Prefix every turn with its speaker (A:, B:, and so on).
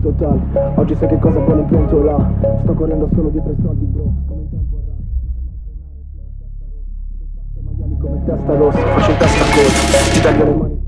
A: in totale Oggi sai che cosa vuole in pentola Sto correndo solo dietro i soldi bro. Come in tempo a run maiali come testa rossa. Faccio in testa corsa. Ti taglio le mani